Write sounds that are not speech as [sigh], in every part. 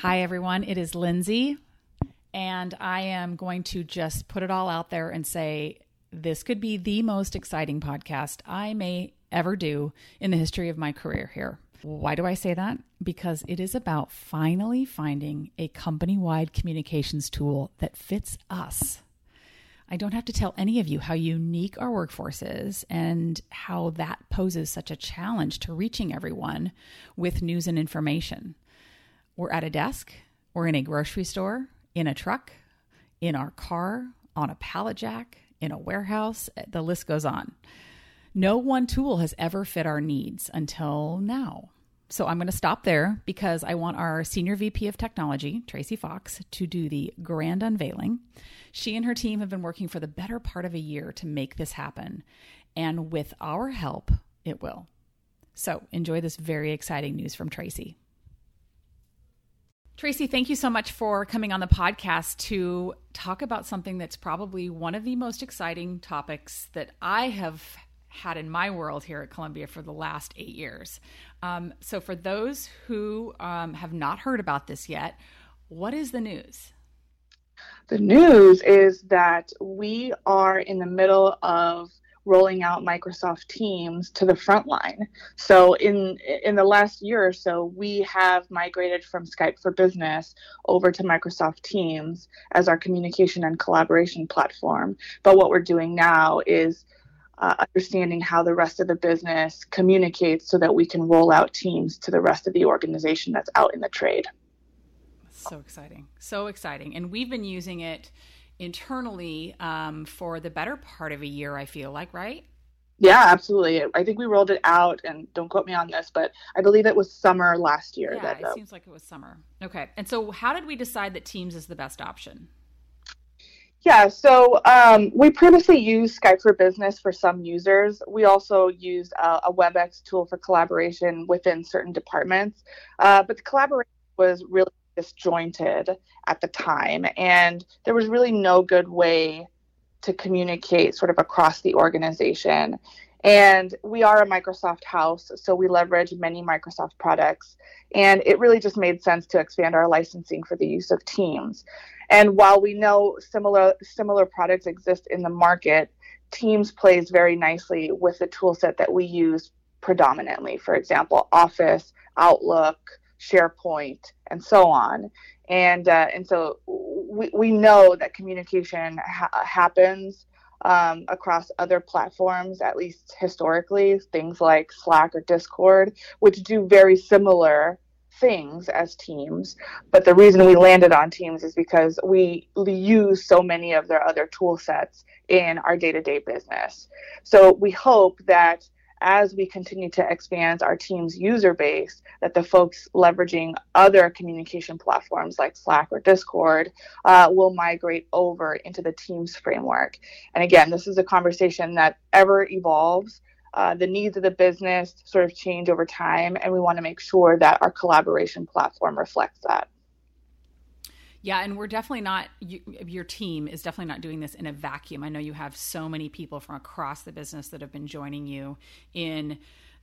Hi, everyone. It is Lindsay, and I am going to just put it all out there and say this could be the most exciting podcast I may ever do in the history of my career here. Why do I say that? Because it is about finally finding a company wide communications tool that fits us. I don't have to tell any of you how unique our workforce is and how that poses such a challenge to reaching everyone with news and information. We're at a desk, we're in a grocery store, in a truck, in our car, on a pallet jack, in a warehouse, the list goes on. No one tool has ever fit our needs until now. So I'm going to stop there because I want our Senior VP of Technology, Tracy Fox, to do the grand unveiling. She and her team have been working for the better part of a year to make this happen. And with our help, it will. So enjoy this very exciting news from Tracy. Tracy, thank you so much for coming on the podcast to talk about something that's probably one of the most exciting topics that I have had in my world here at Columbia for the last eight years. Um, so, for those who um, have not heard about this yet, what is the news? The news is that we are in the middle of rolling out Microsoft Teams to the front line. So in in the last year or so, we have migrated from Skype for Business over to Microsoft Teams as our communication and collaboration platform. But what we're doing now is uh, understanding how the rest of the business communicates so that we can roll out teams to the rest of the organization that's out in the trade. So exciting. So exciting. And we've been using it internally um, for the better part of a year, I feel like, right? Yeah, absolutely. I think we rolled it out, and don't quote me on this, but I believe it was summer last year. Yeah, that, it uh, seems like it was summer. Okay. And so, how did we decide that Teams is the best option? Yeah, so um, we previously used Skype for Business for some users. We also used uh, a WebEx tool for collaboration within certain departments, uh, but the collaboration was really disjointed at the time, and there was really no good way to communicate sort of across the organization. And we are a Microsoft house, so we leverage many Microsoft products. And it really just made sense to expand our licensing for the use of Teams. And while we know similar similar products exist in the market, Teams plays very nicely with the tool set that we use predominantly. For example, Office, Outlook, SharePoint, and so on. And uh, and so we, we know that communication ha- happens um, across other platforms, at least historically, things like Slack or Discord, which do very similar things as teams. But the reason we landed on teams is because we, we use so many of their other tool sets in our day to day business. So we hope that as we continue to expand our team's user base, that the folks leveraging other communication platforms like Slack or Discord uh, will migrate over into the Teams framework. And again, this is a conversation that ever evolves. Uh, the needs of the business sort of change over time, and we want to make sure that our collaboration platform reflects that. Yeah, and we're definitely not, you, your team is definitely not doing this in a vacuum. I know you have so many people from across the business that have been joining you in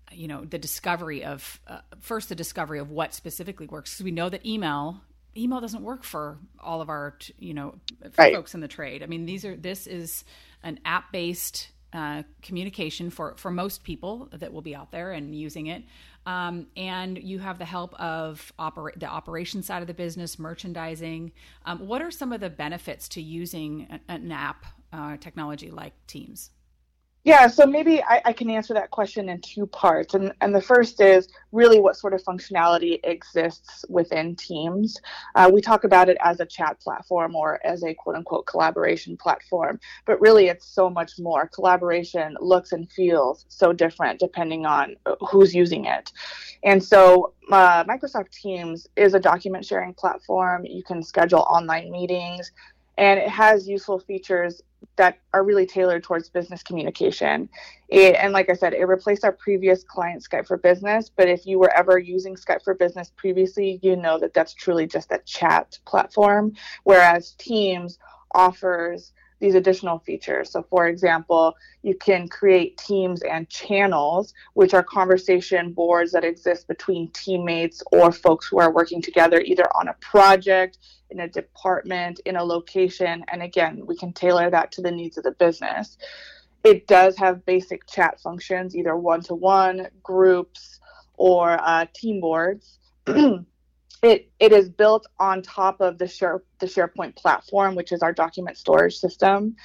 you know the discovery of uh, first the discovery of what specifically works because we know that email email doesn't work for all of our you know right. folks in the trade i mean these are this is an app based uh, communication for for most people that will be out there and using it. Um, and you have the help of operate the operation side of the business, merchandising. Um, what are some of the benefits to using an, app uh, technology like Teams? Yeah, so maybe I, I, can answer that question in two parts. And, and the first is really what sort of functionality exists within Teams. Uh, we talk about it as a chat platform or as a quote unquote collaboration platform, but really it's so much more. Collaboration looks and feels so different depending on who's using it. And so uh, Microsoft Teams is a document sharing platform. You can schedule online meetings, and it has useful features that are really tailored towards business communication. It, and like I said, it replaced our previous client Skype for Business. But if you were ever using Skype for Business previously, you know that that's truly just a chat platform, whereas Teams offers these additional features. So, for example, you can create teams and channels, which are conversation boards that exist between teammates or folks who are working together either on a project, in a department, in a location. And again, we can tailor that to the needs of the business. It does have basic chat functions, either one to one, groups, or uh, team boards. [clears throat] it, it is built on top of the, Share, the SharePoint platform, which is our document storage system.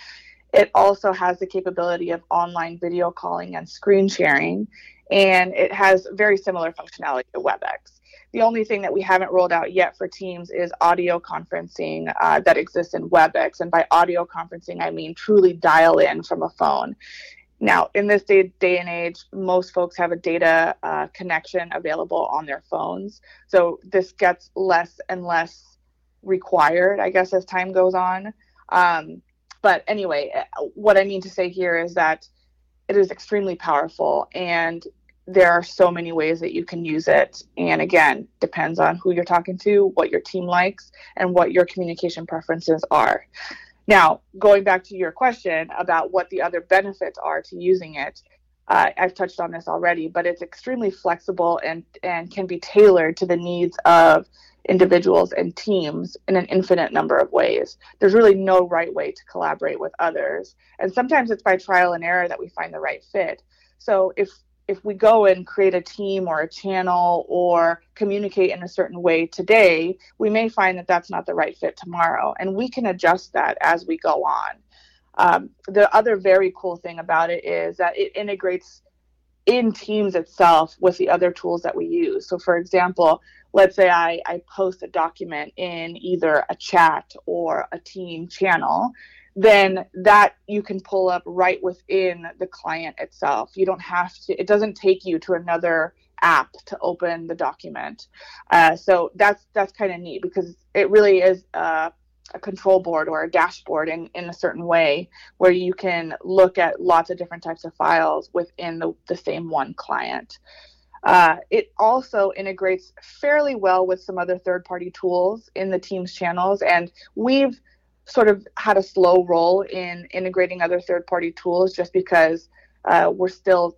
It also has the capability of online video calling and screen sharing, and it has very similar functionality to WebEx. The only thing that we haven't rolled out yet for Teams is audio conferencing uh, that exists in WebEx. And by audio conferencing, I mean truly dial in from a phone. Now, in this day, day and age, most folks have a data uh, connection available on their phones. So this gets less and less required, I guess, as time goes on. Um, but anyway, uh, what I mean to say here is that it is extremely powerful and there are so many ways that you can use it. And again, depends on who you're talking to, what your team likes, and what your communication preferences are. Now, going back to your question about what the other benefits are to using it, uh, I've touched on this already, but it's extremely flexible and, and can be tailored to the needs of individuals and teams in an infinite number of ways. There's really no right way to collaborate with others. And sometimes it's by trial and error that we find the right fit. So if if we go and create a team or a channel or communicate in a certain way today, we may find that that's not the right fit tomorrow. And we can adjust that as we go on. Um, the other very cool thing about it is that it integrates in Teams itself with the other tools that we use. So, for example, let's say I, I post a document in either a chat or a team channel then that you can pull up right within the client itself. You don't have to, it doesn't take you to another app to open the document. Uh, so that's that's kind of neat because it really is a, a, control board or a dashboard in, in a certain way where you can look at lots of different types of files within the, the same one client. Uh, it also integrates fairly well with some other third party tools in the Teams channels. And we've sort of had a slow roll in integrating other third party tools just because uh, we're still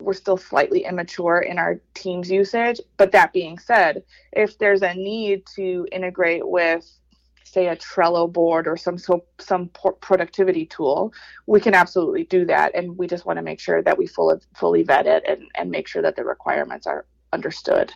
we're still slightly immature in our team's usage but that being said if there's a need to integrate with say a Trello board or some so, some productivity tool, we can absolutely do that. And we just want to make sure that we fully fully vet it and, and make sure that the requirements are understood.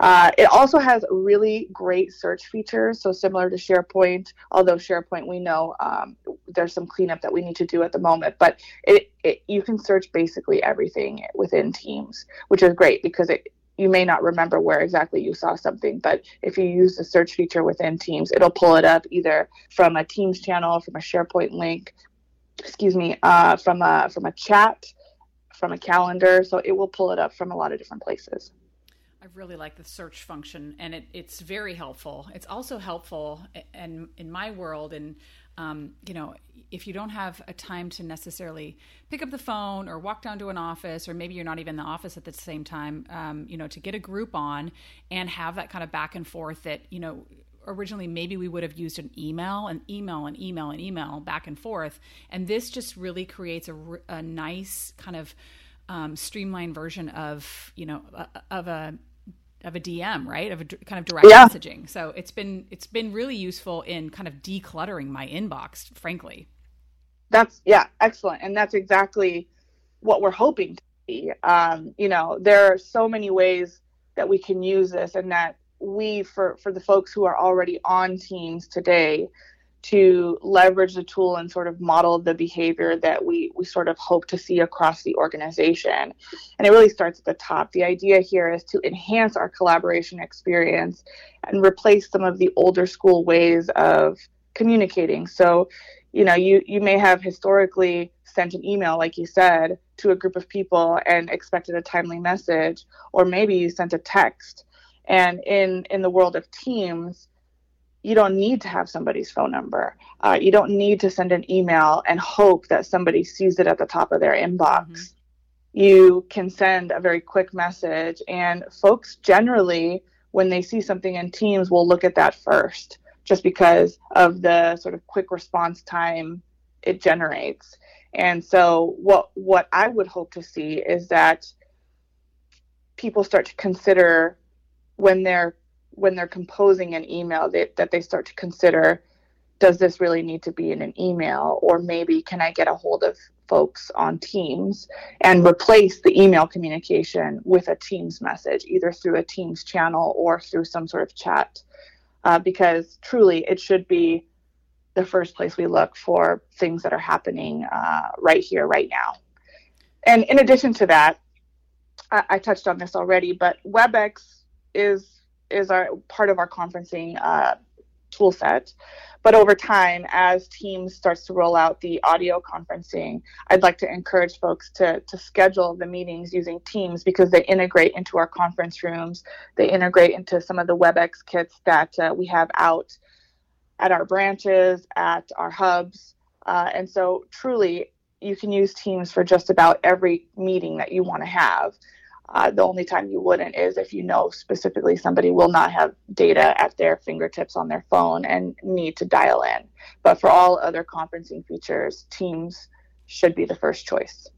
Uh, it also has really great search features, so similar to SharePoint, although SharePoint we know um, there's some cleanup that we need to do at the moment, but it, it, you can search basically everything within Teams, which is great because it, you may not remember where exactly you saw something, but if you use the search feature within Teams, it'll pull it up either from a Teams channel, from a SharePoint link, excuse me, uh, from a from a chat, from a calendar. So it will pull it up from a lot of different places. I really like the search function, and it, it's very helpful. It's also helpful, and in my world, and um, you know, if you don't have a time to necessarily pick up the phone or walk down to an office, or maybe you're not even in the office at the same time, um, you know, to get a group on and have that kind of back and forth that you know originally maybe we would have used an email and email and email and email back and forth and this just really creates a, a nice kind of um, streamlined version of you know of a of a DM, right? Of a kind of direct yeah. messaging. So it's been it's been really useful in kind of decluttering my inbox, frankly. That's yeah, excellent, and that's exactly what we're hoping to see. Um, you know, there are so many ways that we can use this, and that we for for the folks who are already on teams today to leverage the tool and sort of model the behavior that we, we sort of hope to see across the organization. And it really starts at the top. The idea here is to enhance our collaboration experience and replace some of the older school ways of communicating. So, you know, you, you may have historically sent an email, like you said, to a group of people and expected a timely message, or maybe you sent a text. And in, in the world of teams, you don't need to have somebody's phone number. Uh, you don't need to send an email and hope that somebody sees it at the top of their inbox. Mm-hmm. You can send a very quick message, and folks generally, when they see something in Teams, will look at that first, just because of the sort of quick response time it generates. And so what what I would hope to see is that people start to consider when they're when they're composing an email that, that they start to consider does this really need to be in an email? Or maybe can i get a hold of folks on teams and replace the email communication with a teams message either through a teams channel or through some sort of chat? Uh, because truly it should be the first place we look for things that are happening uh, right here right now. And in addition to that I, I touched on this already but webex is is our part of our conferencing uh, tool set. But over time, as Teams starts to roll out the audio conferencing, I'd like to encourage folks to, to schedule the meetings using Teams because they integrate into our conference rooms. They integrate into some of the WebEx kits that uh, we have out at our branches, at our hubs. Uh, and so, truly, you can use Teams for just about every meeting that you want to have. Uh, the only time you wouldn't is if you know specifically somebody will not have data at their fingertips on their phone and need to dial in. But for all other conferencing features, Teams should be the first choice.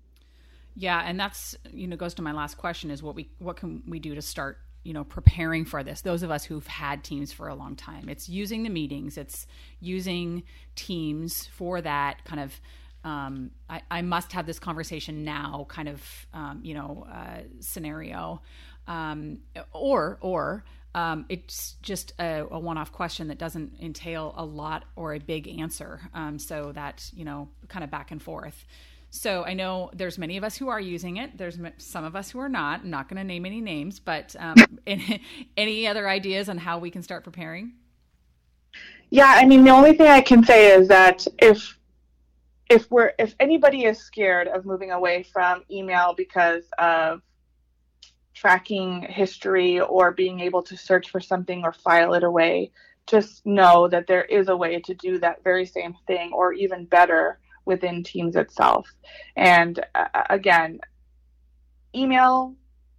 Yeah, and that's you know goes to my last question is what we what can we do to start you know preparing for this those of us who've had teams for a long time it's using the meetings it's using teams for that kind of um, I, I, must have this conversation now kind of um, you know uh, scenario. Um, or or um, it's just a, a, one-off question that doesn't entail a lot or a big answer um, so that you know kind of back and forth. So i know there's many of us who are using it. There's some of us who are not. I'm not going to name any names but um, [laughs] any, any other ideas on how we can start preparing? Yeah i mean the only thing i can say is that if if we're if anybody is scared of moving away from email because of tracking history or being able to search for something or file it away just know that there is a way to do that very same thing or even better within teams itself. And uh, again email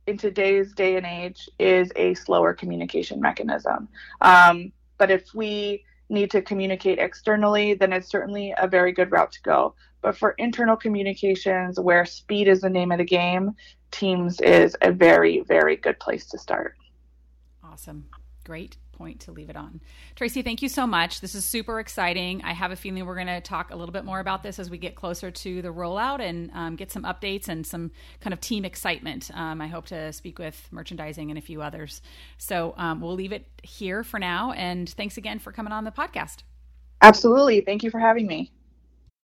in today's day and age is a slower communication mechanism. Um, but if we need to communicate externally, then it's certainly a very good route to go. But for internal communications, where speed is the name of the game, Teams is a very, very good place to start. Awesome. Great point to leave it on. Tracy, thank you so much. This is super exciting. I have a feeling we're going to talk a little bit more about this as we get closer to the rollout and um, get some updates and some kind of team excitement. Um, I hope to speak with merchandising and a few others. So um, we'll leave it here for now. And thanks again for coming on the podcast. Absolutely. Thank you for having me.